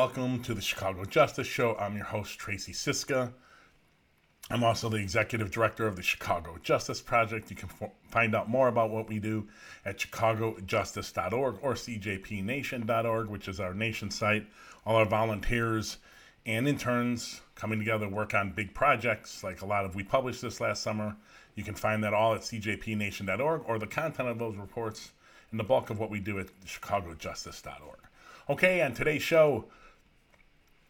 welcome to the Chicago Justice Show. I'm your host, Tracy Siska. I'm also the executive director of the Chicago Justice Project. You can f- find out more about what we do at chicagojustice.org or cjpnation.org, which is our nation site. All our volunteers and interns coming together work on big projects like a lot of we published this last summer. You can find that all at cjpnation.org or the content of those reports and the bulk of what we do at chicagojustice.org. Okay, on today's show,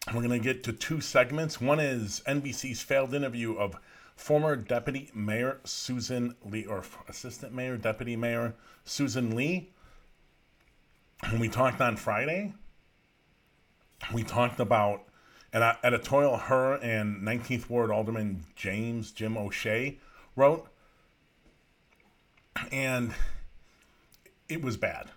we're going to get to two segments. One is NBC's failed interview of former Deputy Mayor Susan Lee, or Assistant Mayor, Deputy Mayor Susan Lee. And we talked on Friday. We talked about an editorial her and 19th Ward Alderman James Jim O'Shea wrote. And it was bad,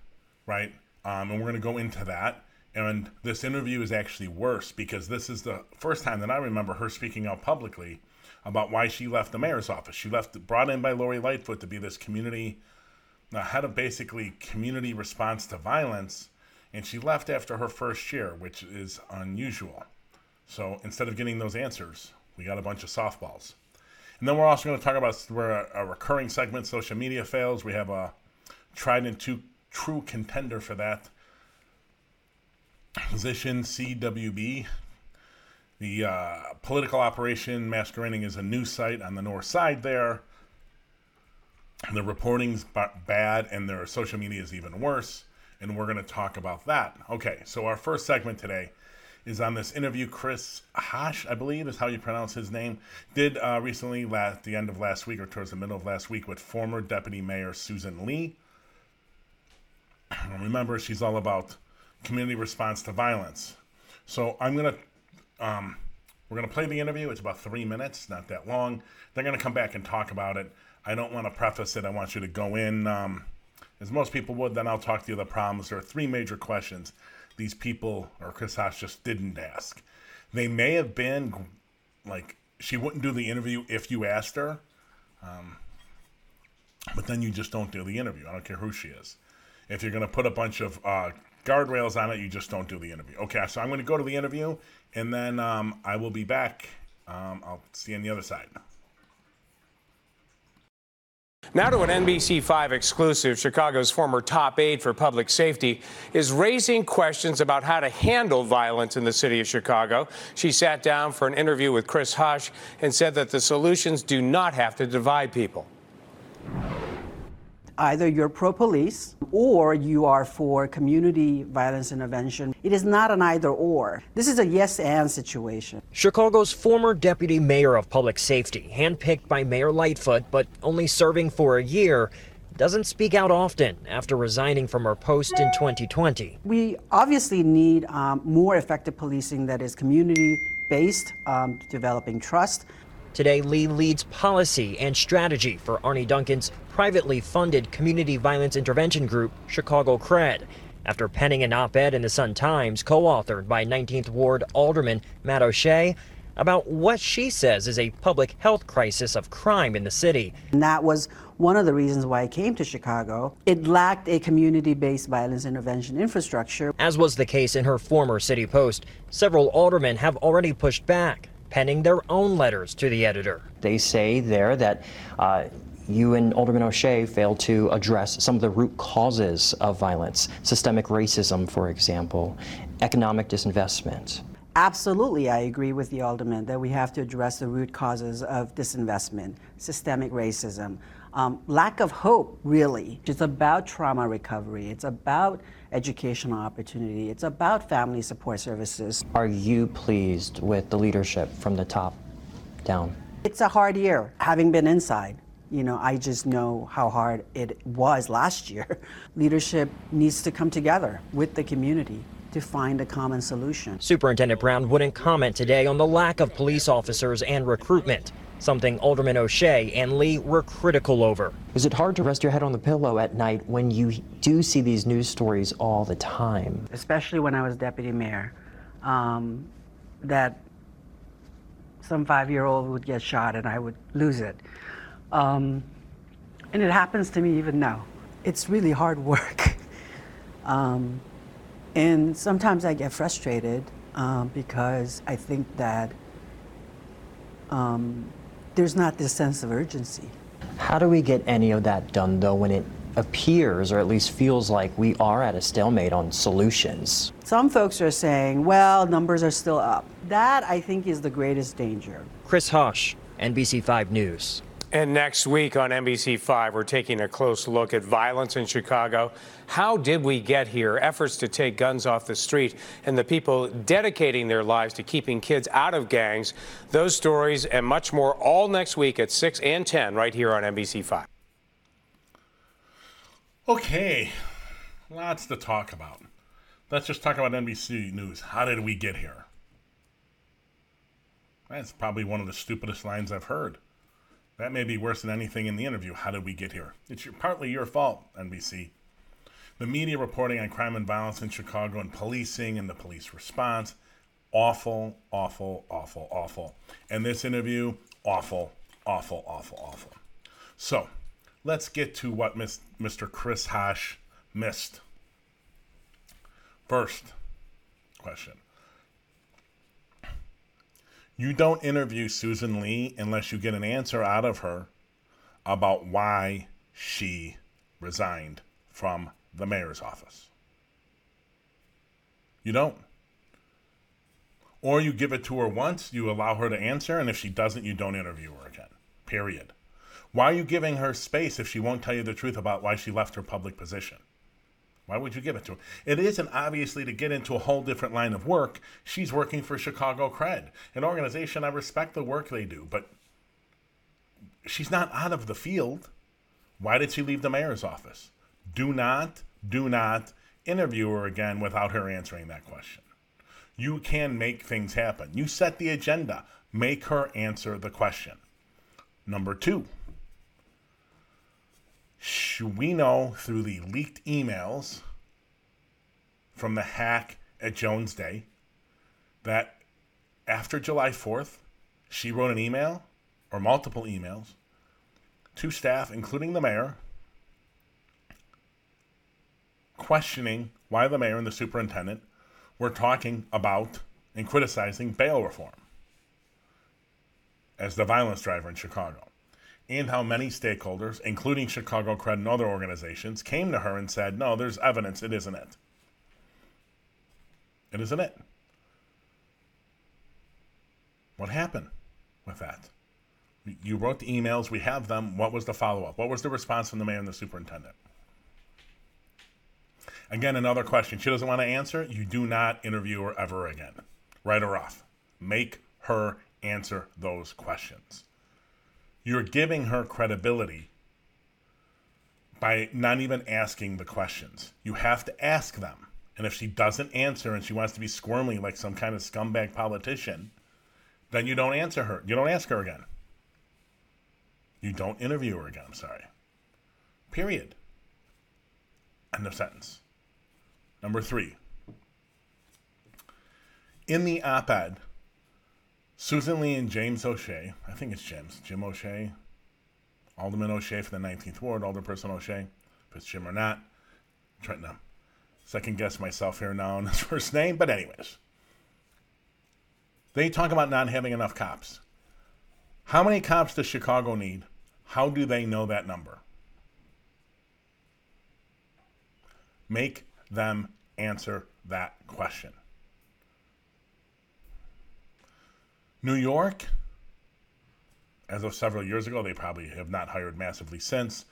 right? Um, and we're going to go into that. And this interview is actually worse because this is the first time that I remember her speaking out publicly about why she left the mayor's office. She left, brought in by Lori Lightfoot to be this community, uh, head of basically community response to violence. And she left after her first year, which is unusual. So instead of getting those answers, we got a bunch of softballs. And then we're also going to talk about we're a, recurring segment, social media fails. We have a tried and true contender for that position, CWB. The uh, political operation masquerading as a news site on the north side there. The reporting's b- bad, and their social media is even worse. And we're going to talk about that. Okay, so our first segment today is on this interview. Chris Hash, I believe, is how you pronounce his name, did uh, recently, at the end of last week or towards the middle of last week, with former Deputy Mayor Susan Lee. Remember, she's all about community response to violence. So I'm gonna, um, we're gonna play the interview. It's about three minutes, not that long. They're gonna come back and talk about it. I don't want to preface it. I want you to go in, um, as most people would. Then I'll talk to you the problems. There are three major questions these people or Chris Haas just didn't ask. They may have been like she wouldn't do the interview if you asked her, um, but then you just don't do the interview. I don't care who she is. If you're going to put a bunch of uh, guardrails on it, you just don't do the interview. Okay, so I'm going to go to the interview, and then um, I will be back. Um, I'll see you on the other side. Now to an NBC5 exclusive, Chicago's former top aide for public safety is raising questions about how to handle violence in the city of Chicago. She sat down for an interview with Chris Hush and said that the solutions do not have to divide people either you're pro police or you are for community violence intervention. It is not an either or. This is a yes and situation. Chicago's former deputy mayor of public safety, handpicked by Mayor Lightfoot, but only serving for a year, doesn't speak out often after resigning from her post in 2020. We obviously need um, more effective policing that is community based, um, developing trust. Today, Lee leads policy and strategy for Arne Duncan's privately funded community violence intervention group, Chicago CRED, after penning an op ed in the Sun Times co authored by 19th Ward Alderman Matt O'Shea about what she says is a public health crisis of crime in the city. And that was one of the reasons why I came to Chicago. It lacked a community based violence intervention infrastructure. As was the case in her former city post, several aldermen have already pushed back penning their own letters to the editor. They say there that uh, you and Alderman O'Shea failed to address some of the root causes of violence, systemic racism, for example, economic disinvestment. Absolutely, I agree with the alderman that we have to address the root causes of disinvestment, systemic racism, um, lack of hope, really. It's about trauma recovery. It's about educational opportunity. It's about family support services. Are you pleased with the leadership from the top down? It's a hard year, having been inside. You know, I just know how hard it was last year. Leadership needs to come together with the community to find a common solution. Superintendent Brown wouldn't comment today on the lack of police officers and recruitment something Alderman O'Shea and Lee were critical over. Is it hard to rest your head on the pillow at night when you do see these news stories all the time? Especially when I was deputy mayor, um, that some five year old would get shot and I would lose it. Um, and it happens to me even now. It's really hard work. um, and sometimes I get frustrated um, because I think that um, there's not this sense of urgency. How do we get any of that done, though, when it appears, or at least feels like, we are at a stalemate on solutions? Some folks are saying, well, numbers are still up. That, I think, is the greatest danger. Chris Hush, NBC5 News. And next week on NBC5, we're taking a close look at violence in Chicago. How did we get here? Efforts to take guns off the street and the people dedicating their lives to keeping kids out of gangs. Those stories and much more all next week at 6 and 10 right here on NBC5. Okay, lots to talk about. Let's just talk about NBC News. How did we get here? That's probably one of the stupidest lines I've heard. That may be worse than anything in the interview. How did we get here? It's your, partly your fault, NBC. The media reporting on crime and violence in Chicago and policing and the police response awful, awful, awful, awful. And this interview awful, awful, awful, awful. So let's get to what Mr. Chris Hush missed. First question you don't interview Susan Lee unless you get an answer out of her about why she resigned from the mayor's office. You don't. Or you give it to her once, you allow her to answer, and if she doesn't, you don't interview her again. Period. Why are you giving her space if she won't tell you the truth about why she left her public position? Why would you give it to her? It isn't obviously to get into a whole different line of work. She's working for Chicago Cred, an organization I respect the work they do, but she's not out of the field. Why did she leave the mayor's office? Do not, do not interview her again without her answering that question. You can make things happen. You set the agenda, make her answer the question. Number two, we know through the leaked emails from the hack at Jones Day that after July 4th, she wrote an email or multiple emails to staff, including the mayor, questioning why the mayor and the superintendent were talking about and criticizing bail reform as the violence driver in Chicago and how many stakeholders, including Chicago Cred and other organizations, came to her and said, No, there's evidence, it isn't it. It isn't it. What happened with that? You wrote the emails, we have them. What was the follow up? What was the response from the mayor and the superintendent? Again, another question she doesn't want to answer. You do not interview her ever again. Write her off. Make her answer those questions you're giving her credibility by not even asking the questions. You have to ask them. And if she doesn't answer and she wants to be squirmy like some kind of scumbag politician, then you don't answer her. You don't ask her again. You don't interview her again. I'm sorry. Period. End of sentence. Number three. In the op ed, Susan Lee and James O'Shea, I think it's James, Jim O'Shea, Alderman O'Shea for the 19th Ward, Alderperson O'Shea, if it's Jim or not. I'm second guess myself here now on his first name, but anyways. They talk about not having enough cops. How many cops does Chicago need? How do they know that number? Make them answer that question. New York, as of several years ago, they probably have not hired massively since,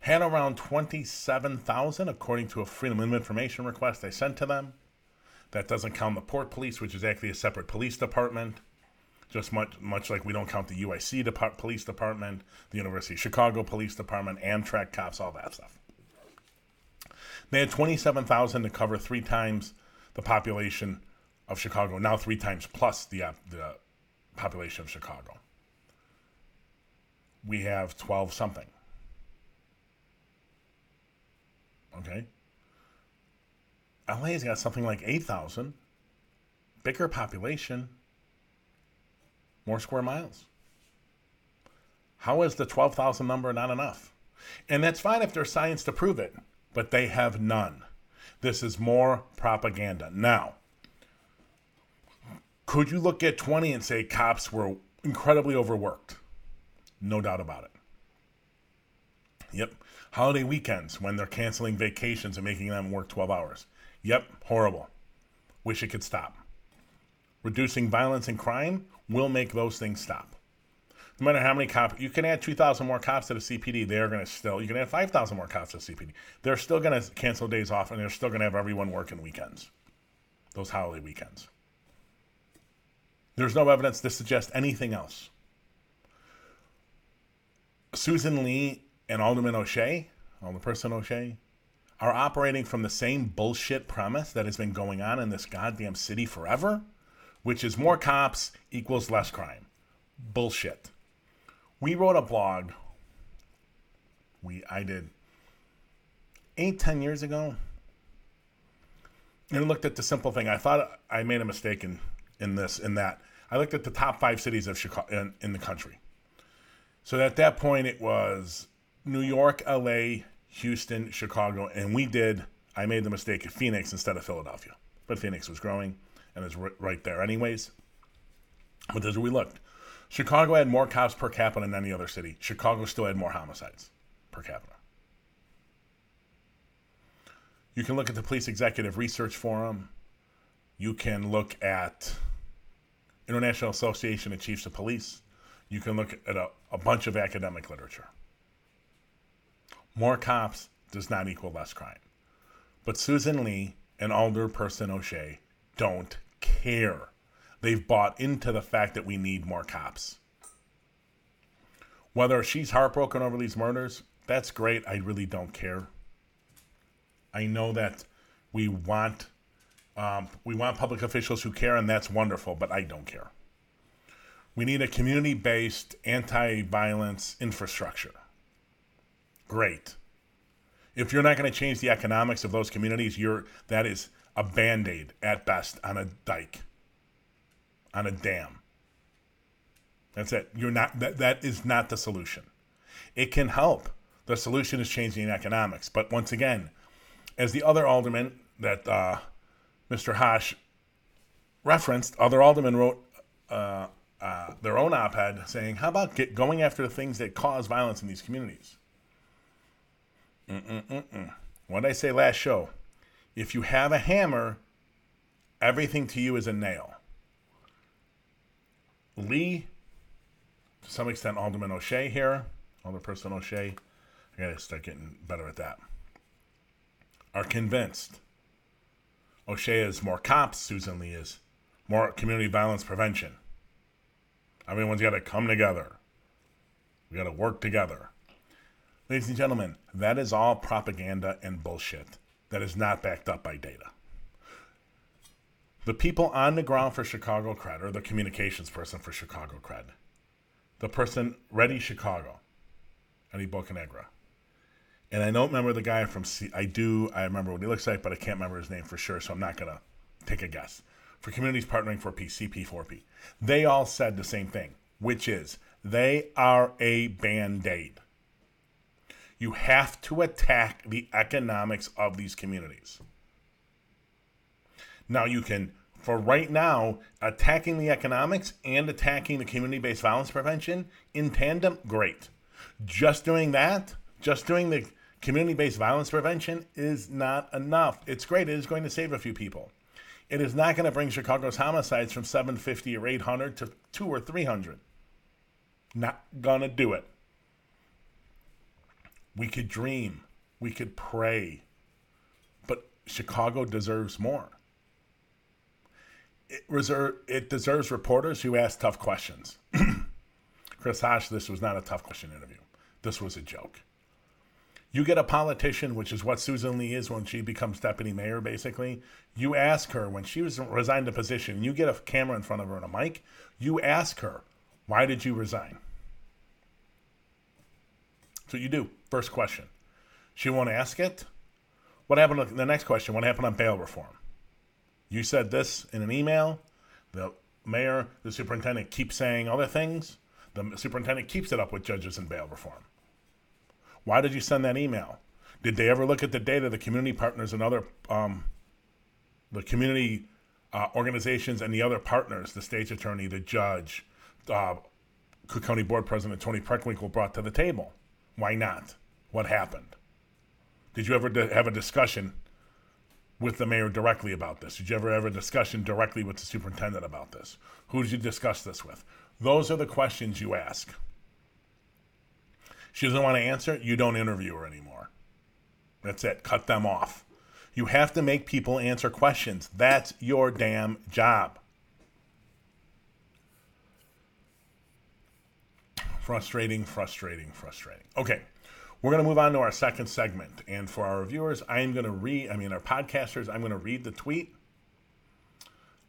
had around 27,000 according to a Freedom of Information request they sent to them. That doesn't count the Port Police, which is actually a separate police department, just much much like we don't count the UIC Police Department, the University of Chicago Police Department, Amtrak cops, all that stuff. They had 27,000 to cover three times the population of Chicago, now three times plus the, uh, the population of Chicago. We have 12 something. Okay? LA's got something like 8,000. Bigger population, more square miles. How is the 12,000 number not enough? And that's fine if there's science to prove it, but they have none. This is more propaganda. Now, Could you look at 20 and say cops were incredibly overworked? No doubt about it. Yep. Holiday weekends when they're canceling vacations and making them work 12 hours. Yep, horrible. Wish it could stop. Reducing violence and crime will make those things stop. No matter how many cops, you can add 2,000 more cops to the CPD, they're going to still, you can add 5,000 more cops to the CPD. They're still going to cancel days off and they're still going to have everyone working weekends, those holiday weekends. There's no evidence to suggest anything else. Susan Lee and Alderman O'Shea, Alderperson O'Shea, are operating from the same bullshit premise that has been going on in this goddamn city forever, which is more cops equals less crime. Bullshit. We wrote a blog. We I did eight, ten years ago. And looked at the simple thing. I thought I made a mistake in, in this, in that. I looked at the top five cities of Chicago in, in the country. So at that point, it was New York, LA, Houston, Chicago, and we did. I made the mistake of Phoenix instead of Philadelphia, but Phoenix was growing and is right there, anyways. But as we looked, Chicago had more cops per capita than any other city. Chicago still had more homicides per capita. You can look at the Police Executive Research Forum. You can look at International Association of Chiefs of Police. You can look at a, a bunch of academic literature. More cops does not equal less crime. But Susan Lee and Alderperson O'Shea don't care. They've bought into the fact that we need more cops. Whether she's heartbroken over these murders, that's great. I really don't care. I know that we want um, we want public officials who care, and that's wonderful, but I don't care. We need a community based anti violence infrastructure. Great. If you're not going to change the economics of those communities, you're that is a band-aid at best on a dike. On a dam. That's it. You're not that that is not the solution. It can help. The solution is changing economics. But once again, as the other alderman that uh, Mr. Hash referenced, other aldermen wrote uh, uh, their own op-ed saying, "How about get going after the things that cause violence in these communities?" Mm-mm-mm-mm. What did I say last show? If you have a hammer, everything to you is a nail. Lee, to some extent, Alderman O'Shea here, Alderperson O'Shea, I gotta start getting better at that, are convinced O'Shea is more cops, Susan Lee is more community violence prevention. Everyone's got to come together. We got to work together. Ladies and gentlemen, that is all propaganda and bullshit that is not backed up by data. The people on the ground for Chicago Cred, or the communications person for Chicago Cred, the person Ready Chicago, Eddie Bocanegra. And I don't remember the guy from C. I do, I remember what he looks like, but I can't remember his name for sure, so I'm not to take a guess. For Communities Partnering for Peace, CP4P. They all said the same thing, which is they are a band aid. You have to attack the economics of these communities. Now, you can, for right now, attacking the economics and attacking the community based violence prevention in tandem, great. Just doing that, just doing the community based violence prevention is not enough. It's great, it is going to save a few people. It is not going to bring Chicago's homicides from 750 or 800 to 2 or 300. Not going to do it. We could dream, we could pray, but Chicago deserves more. It, reserve, it deserves reporters who ask tough questions. Chris Hosh, this was not a tough question interview. This was a joke. You get a politician, which is what Susan Lee is when she becomes deputy mayor, basically. You ask her, when she was resigned a position, you get a camera in front of her and a mic, you ask her, why did you resign? That's what you do. First question. She won't ask it. What happened? To, the next question. What happened on bail reform? You said this in an email. The mayor, the superintendent keeps saying other things. The superintendent keeps it up with judges and bail reform. Why did you send that email? Did they ever look at the data, the community partners and other, um, the community uh, organizations and the other partners, the state's attorney, the judge, uh, Cook County Board President Toni Preckwinkle brought to the table. Why not? What happened? Did you ever have a discussion with the mayor directly about this? Did you ever have a discussion directly with the superintendent about this? Who did you discuss this with? Those are the questions you ask. She doesn't want to answer, you don't interview her anymore. That's it. Cut them off. You have to make people answer questions. That's your damn job. Frustrating, frustrating, frustrating. Okay. We're going to move on to our second segment. And for our viewers, I am going to read, I mean, our podcasters, I'm going to read the tweet.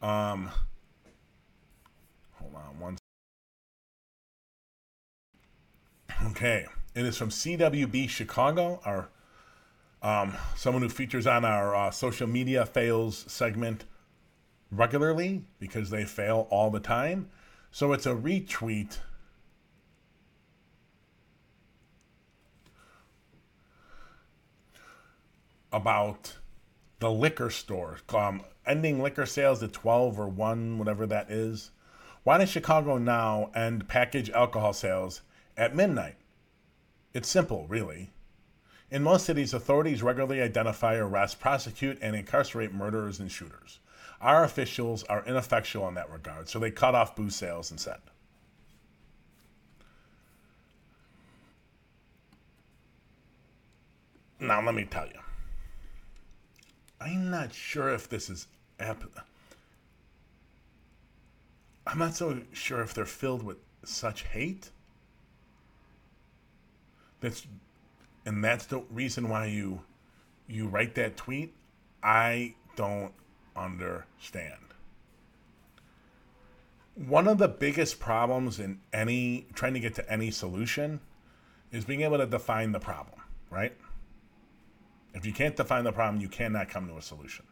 Um, hold on one. Okay. It is from CWB Chicago, our um, someone who features on our uh, social media fails segment regularly because they fail all the time. So it's a retweet about the liquor store, um, ending liquor sales at 12 or 1, whatever that is. Why does Chicago now end package alcohol sales at midnight? It's simple, really. In most cities, authorities regularly identify, arrest, prosecute, and incarcerate murderers and shooters. Our officials are ineffectual in that regard, so they cut off booze sales instead. Now, let me tell you. I'm not sure if this is ap- I'm not so sure if they're filled with such hate. That's and that's the reason why you you write that tweet. I don't understand. One of the biggest problems in any trying to get to any solution is being able to define the problem, right? If you can't define the problem, you cannot come to a solution.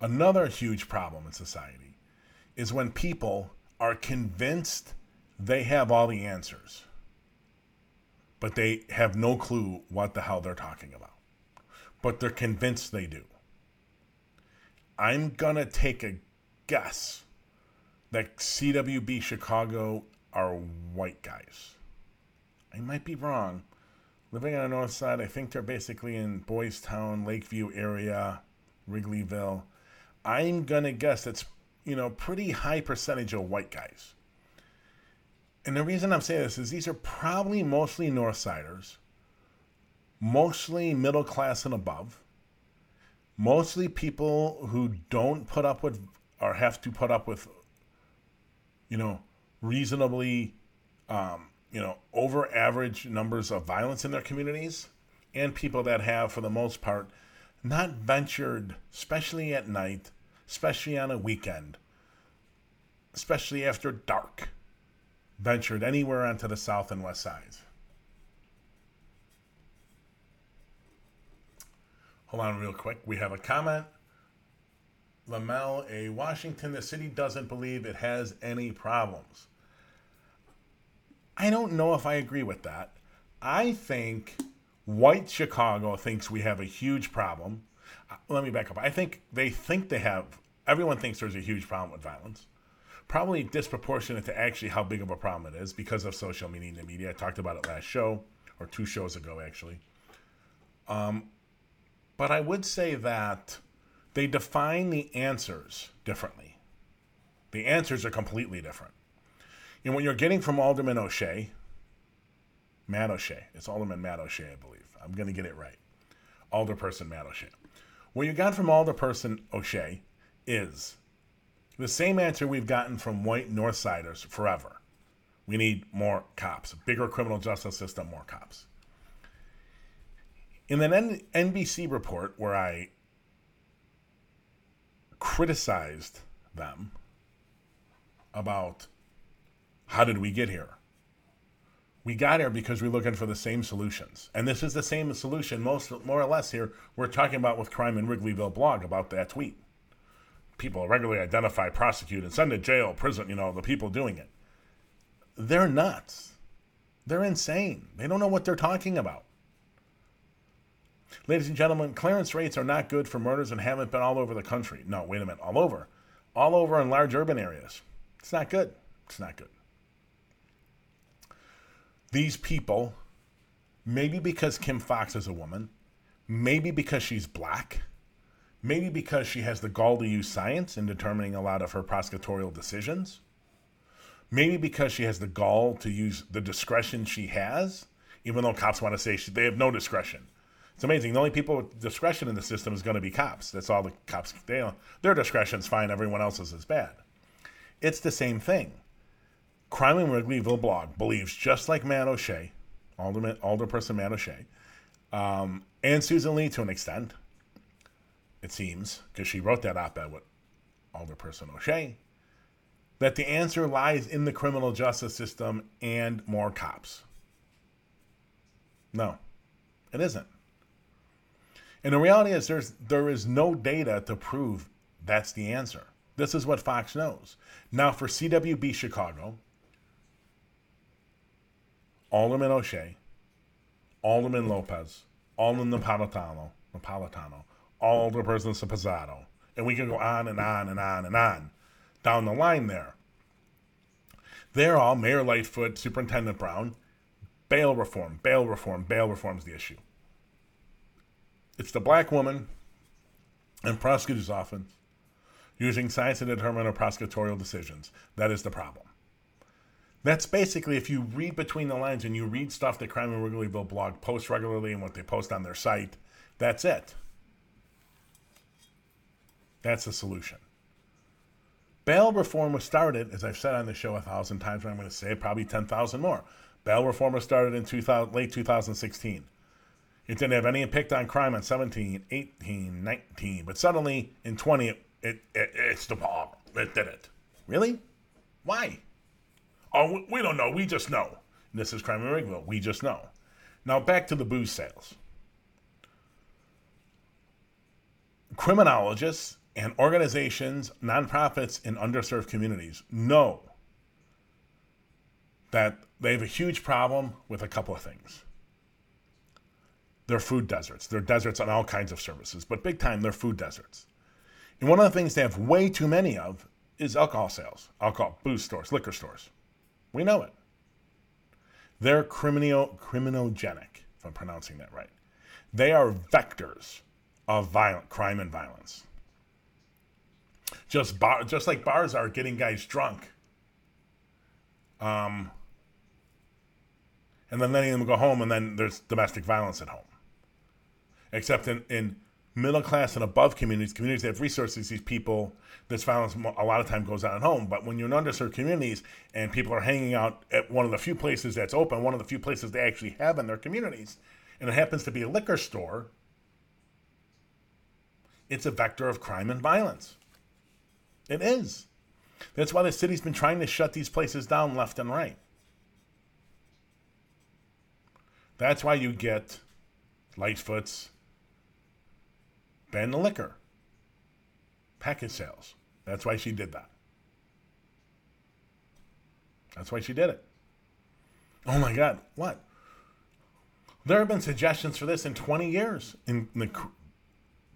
Another huge problem in society is when people are convinced they have all the answers, but they have no clue what the hell they're talking about. But they're convinced they do. I'm going to take a guess that CWB Chicago are white guys. I might be wrong, living on the north side. I think they're basically in Boys Town, Lakeview area, Wrigleyville. I'm gonna guess that's you know pretty high percentage of white guys. And the reason I'm saying this is these are probably mostly Northsiders, mostly middle class and above, mostly people who don't put up with or have to put up with, you know, reasonably um, you know, over average numbers of violence in their communities, and people that have, for the most part, not ventured, especially at night, especially on a weekend, especially after dark, ventured anywhere onto the south and west sides. Hold on, real quick. We have a comment. Lamel, a Washington, the city doesn't believe it has any problems. I don't know if I agree with that. I think white Chicago thinks we have a huge problem. Uh, let me back up. I think they think they have, everyone thinks there's a huge problem with violence. Probably disproportionate to actually how big of a problem it is because of social media and the media. I talked about it last show, or two shows ago, actually. Um, but I would say that they define the answers differently. The answers are completely different. And what you're getting from Alderman O'Shea, Matt O'Shea, it's Alderman Matt O'Shea, I believe. I'm going to get it right. Alderperson Matt O'Shea. What you got from Alderperson O'Shea is the same answer we've gotten from white Northsiders forever. We need more cops, bigger criminal justice system, more cops. In an NBC report where I criticized them about how did we get here? We got here because we're looking for the same solutions. And this is the same solution, most more or less here, we're talking about with Crime in Wrigleyville blog about that tweet. People regularly identify, prosecute, and send to jail, prison, you know, the people doing it. They're nuts. They're insane. They don't know what they're talking about. Ladies and gentlemen, clearance rates are not good for murders and haven't been all over the country. No, wait a minute, all over. All over in large urban areas. It's not good. It's not good. These people, maybe because Kim Foxx is a woman, maybe because she's black, maybe because she has the gall to use science in determining a lot of her prosecutorial decisions, maybe because she has the gall to use the discretion she has, even though cops want to say she, they have no discretion. It's amazing. The only people with discretion in the system is going to be cops. That's all the cops. They, their discretion's fine. Everyone else's is bad. It's the same thing. Crime in Wrigleyville blog believes just like Matt O'Shea, Alderman, Alderperson Matt O'Shea, um, and Susan Lee to an extent, it seems, because she wrote that op-ed with Alderperson O'Shea, that the answer lies in the criminal justice system and more cops. No, it isn't. And the reality is there's there is no data to prove that's the answer. This is what Foxx knows. Now for CWB Chicago, Alderman O'Shea, Alderman Lopez, Alderman Napolitano, Napolitano, Alderperson Pizzato, and we can go on and on and on and on down the line there. They're all Mayor Lightfoot, Superintendent Brown, bail reform, bail reform, bail reform is the issue. It's the black woman and prosecutor's often using science to determine her prosecutorial decisions. That is the problem. That's basically if you read between the lines and you read stuff that Crime in Wrigleyville blog posts regularly and what they post on their site, that's it. That's the solution. Bail reform was started, as I've said on the show a thousand times, and I'm going to say probably 10,000 more. Bail reform was started in 2000, late 2016. It didn't have any impact on crime on 17, 18, 19, but suddenly in 20, it, it, it it's the bomb. It did it. Really? Why? Oh, we don't know. We just know. This is Crime in Wrigleyville. We just know. Now back to the booze sales. Criminologists and organizations, nonprofits in underserved communities know that they have a huge problem with a couple of things. They're food deserts. They're deserts on all kinds of services, but big time, they're food deserts. And one of the things they have way too many of is alcohol sales, alcohol, booze stores, liquor stores. We know it. They're crimino- criminogenic, if I'm pronouncing that right. They are vectors of violent crime and violence. Just bar, just like bars are getting guys drunk. Um, and then letting them go home, and then there's domestic violence at home. Except in, in middle class and above communities, communities that have resources, these people, this violence a lot of time goes on at home. But when you're in underserved communities and people are hanging out at one of the few places that's open, one of the few places they actually have in their communities, and it happens to be a liquor store, it's a vector of crime and violence. It is. That's why the city's been trying to shut these places down left and right. That's why you get Lightfoot's, ban the liquor, package sales. That's why she did that. That's why she did it. Oh my God, what? There have been suggestions for this in 20 years, in the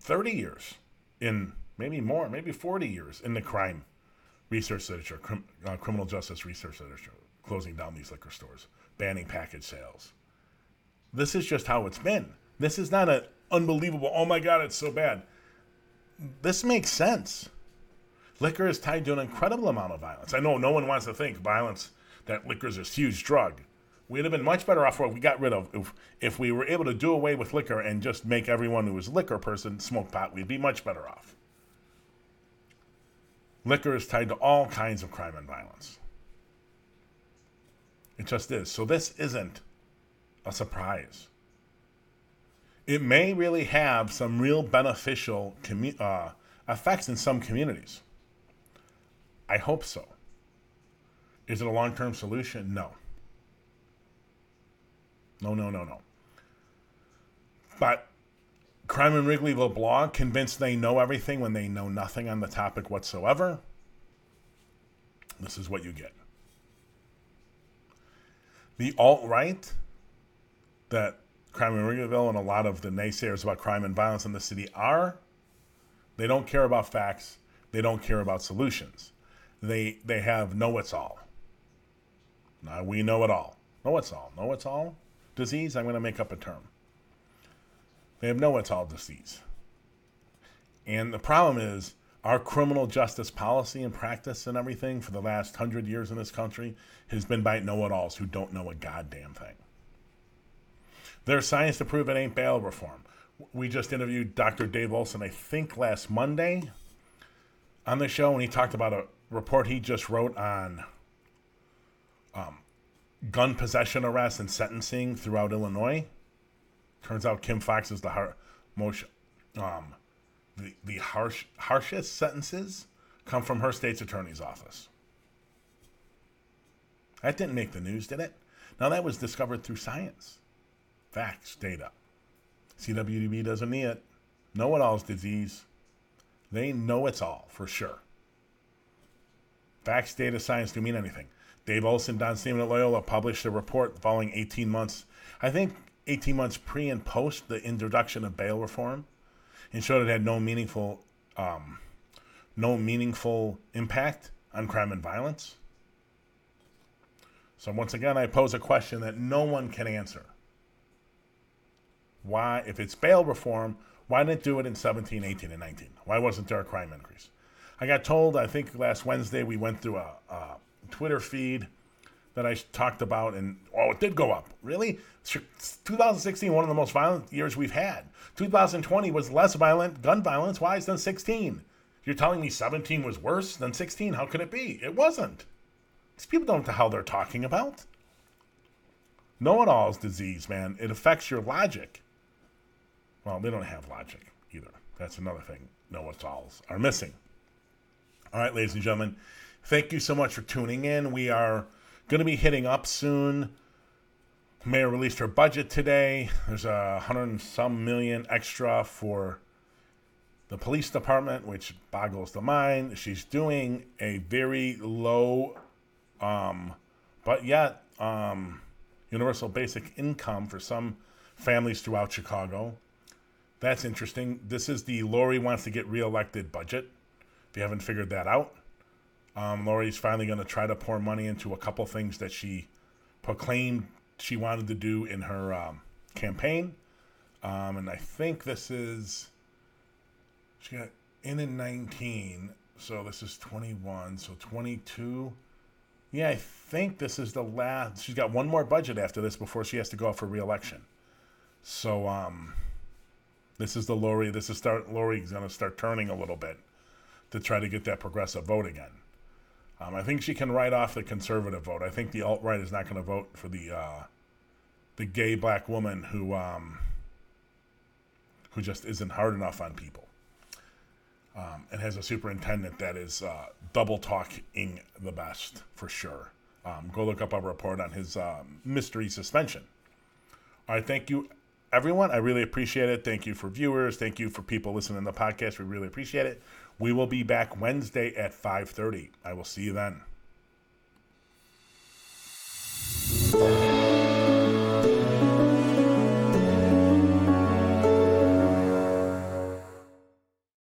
30 years, in maybe more, maybe 40 years in the crime research literature, crim, uh, criminal justice research literature, closing down these liquor stores, banning package sales. This is just how it's been. This is not an unbelievable, oh my God, it's so bad. This makes sense. Liquor is tied to an incredible amount of violence. I know no one wants to think violence, that liquor is a huge drug. We'd have been much better off if we got rid of, if, if we were able to do away with liquor and just make everyone who was a liquor person smoke pot, we'd be much better off. Liquor is tied to all kinds of crime and violence. It just is. So this isn't a surprise. It may really have some real beneficial commu- uh, effects in some communities. I hope so. Is it a long term solution? No. No, no, no, no. But Crime in Wrigleyville blog convinced they know everything when they know nothing on the topic whatsoever. This is what you get. The alt right that crime in Wrigleyville and a lot of the naysayers about crime and violence in the city are. They don't care about facts. They don't care about solutions. They they have know it's all. Now we know it all. Know it's all. Know it's all disease. I'm going to make up a term. They have no all disease. And the problem is our criminal justice policy and practice and everything for the last hundred years in this country has been by know it alls who don't know a goddamn thing. There's science to prove it ain't bail reform. We just interviewed Dr. Dave Olson, I think last Monday on the show, and he talked about a report he just wrote on um, gun possession arrests and sentencing throughout Illinois. Turns out Kim Foxx is the har- most um, the, the harsh harshest sentences come from her state's attorney's office. That didn't make the news, did it? Now that was discovered through science, facts, data. CWDB doesn't need it. Know it all's disease. They know it's all for sure. Facts, data, science do mean anything. Dave Olson, Don Stemen at Loyola published a report following 18 months, I think 18 months pre and post the introduction of bail reform, and showed it had no meaningful, um, no meaningful impact on crime and violence. So once again, I pose a question that no one can answer. Why, if it's bail reform, why didn't it do it in 17, 18, and 19? Why wasn't there a crime increase? I got told, I think last Wednesday, we went through a, a Twitter feed that I talked about, and oh, it did go up. Really? 2016, one of the most violent years we've had. 2020 was less violent gun violence wise than 16. You're telling me 17 was worse than 16? How could it be? It wasn't. These people don't know hell they're talking about. Know it all's disease, man. It affects your logic. Well, they don't have logic either. That's another thing know it alls are missing. All right, ladies and gentlemen, thank you so much for tuning in. We are going to be hitting up soon. Mayor released her budget today. There's a hundred and some million extra for the police department, which boggles the mind. She's doing a very low, um, but yet um, universal basic income for some families throughout Chicago. That's interesting. This is the Lori wants to get reelected budget. If you haven't figured that out, um, Lori's finally going to try to pour money into a couple things that she proclaimed she wanted to do in her um, campaign. Um, and I think this is, she got in in 19, so this is 21, so 22. Yeah, I think this is the last. She's got one more budget after this before she has to go out for reelection. So, um, this is the Lori. This is start. Lori's going to start turning a little bit to try to get that progressive vote again. Um, I think she can write off the conservative vote. I think the alt right is not going to vote for the uh, the gay black woman who um, who just isn't hard enough on people, um, and has a superintendent that is uh, double talking the best for sure. Um, go look up a report on his um, mystery suspension. All right, thank you, everyone. I really appreciate it. Thank you for viewers. Thank you for people listening to the podcast. We really appreciate it. We will be back Wednesday at 5:30. I will see you then.